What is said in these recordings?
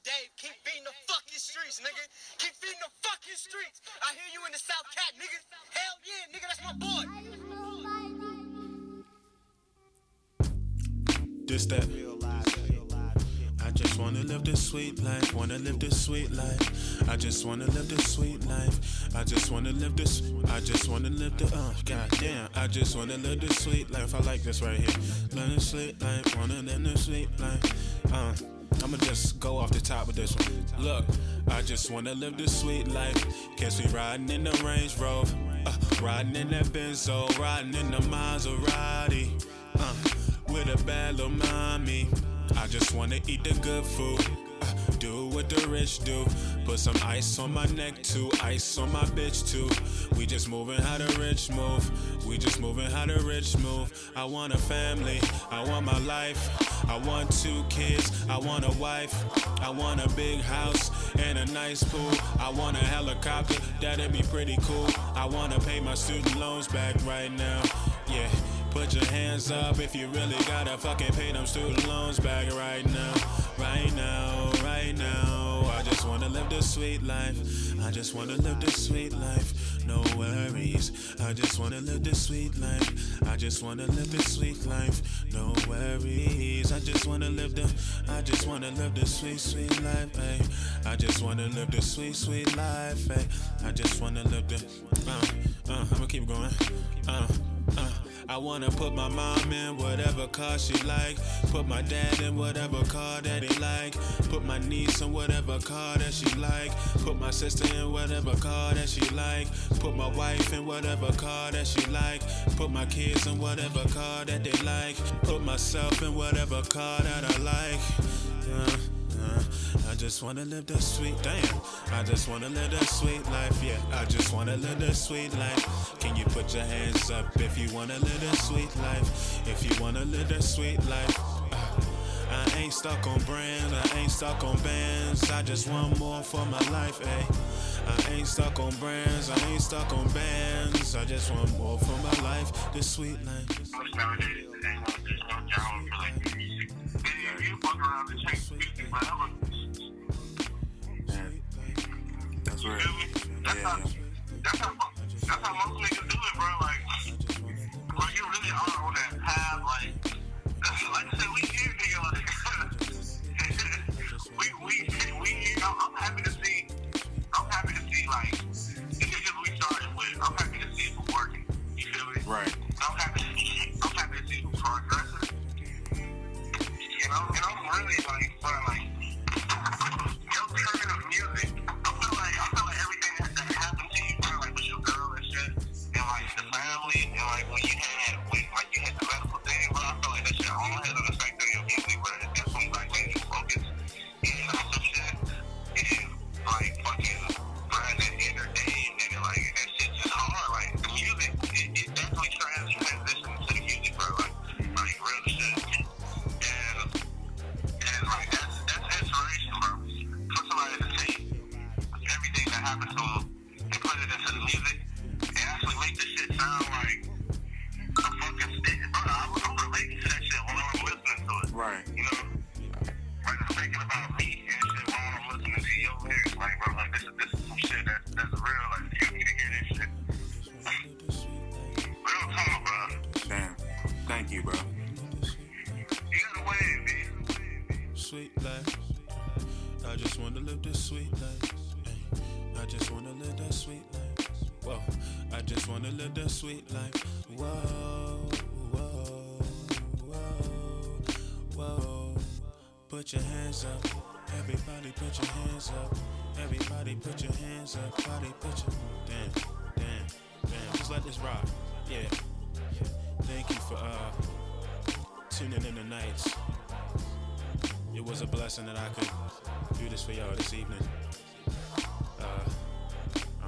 Dave, keep feeding the fucking streets, nigga. Keep feeding the fucking streets. I hear you in the South Cat, nigga. Hell yeah, nigga, that's my boy. This that. I just wanna live this sweet life, wanna live this sweet life. I just wanna live this sweet life. I just wanna live this. I just wanna live the. Uh, goddamn. I just wanna live this sweet life. I like this right here. Live this sweet life, wanna live this sweet life. Uh. I'ma just go off the top of this one. Look, I just wanna live this sweet life. Catch me riding in the Range Rover, uh, riding in that Benzo, riding in the Maserati, uh, with a bad little mommy. I just wanna eat the good food. uh, Do what the rich do. Put some ice on my neck too, ice on my bitch too. We just moving how the rich move. We just how the rich move. I want a family, I want my life. I want two kids, I want a wife. I want a big house and a nice pool. I want a helicopter, that'd be pretty cool. I wanna pay my student loans back right now. Yeah. Put your hands up if you really gotta fucking pay them student loans back right now. Right now, right now. I just wanna live the sweet life. I just wanna live the sweet life. No worries. I just wanna live the sweet life. I just wanna live the sweet life. No worries. I just wanna live the I just wanna live the sweet, sweet life, ay. I just wanna live the sweet, sweet life, ay. I just wanna live the uh, uh, I'ma keep going. Uh, I wanna put my mom in whatever car she like. Put my dad in whatever car that he like. Put my niece in whatever car that she like. Put my sister in whatever car that she like. Put my wife in whatever car that she like. Put my kids in whatever car that they like. Put myself in whatever car that I like. Uh, uh, I just wanna live that sweet, damn. I just wanna live that sweet life, yeah. I just wanna live that sweet life. Can you put your hands up if you wanna live that sweet life? If you wanna live that sweet life. Uh, I ain't stuck on brands, I ain't stuck on bands. I just want more for my life, ayy. I ain't stuck on brands, I ain't stuck on bands. I just want more for my life, this sweet life. Most nowadays, it ain't like just no job for like music. And if you fuck around and change music forever, That's right. That's Yeah, how, that's how, that's how most niggas do it, bro. Like, bro, you really are on that path, like, like I said, we here, nigga. Like, we, we, we. I'm, I'm happy to see, I'm happy to see, like, the niggas we started with, I'm happy to see it working. You feel me? Right. And I'm really like, bro, like, everything that happened to put it into the music and actually make this shit sound like a fucking stick. Bro, I, I'm relating to that shit while I'm listening to it. Right. You know? Like I'm thinking about me and shit while I'm listening to your lyrics. Like, bro, like this is this is some shit that's that's real. Like you need to hear this shit. Real talk, bro. Damn. Thank you, bro. You gotta win, B. sweet life. I just wanna live this sweet life. I just wanna live that sweet life. Whoa, I just wanna live that sweet life. Whoa, whoa, whoa, whoa. Put your hands up. Everybody put your hands up. Everybody put your hands up. Body put your damn, damn, damn. Just let this rock. Yeah. Thank you for uh tuning in tonight. It was a blessing that I could do this for y'all this evening.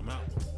I'm out.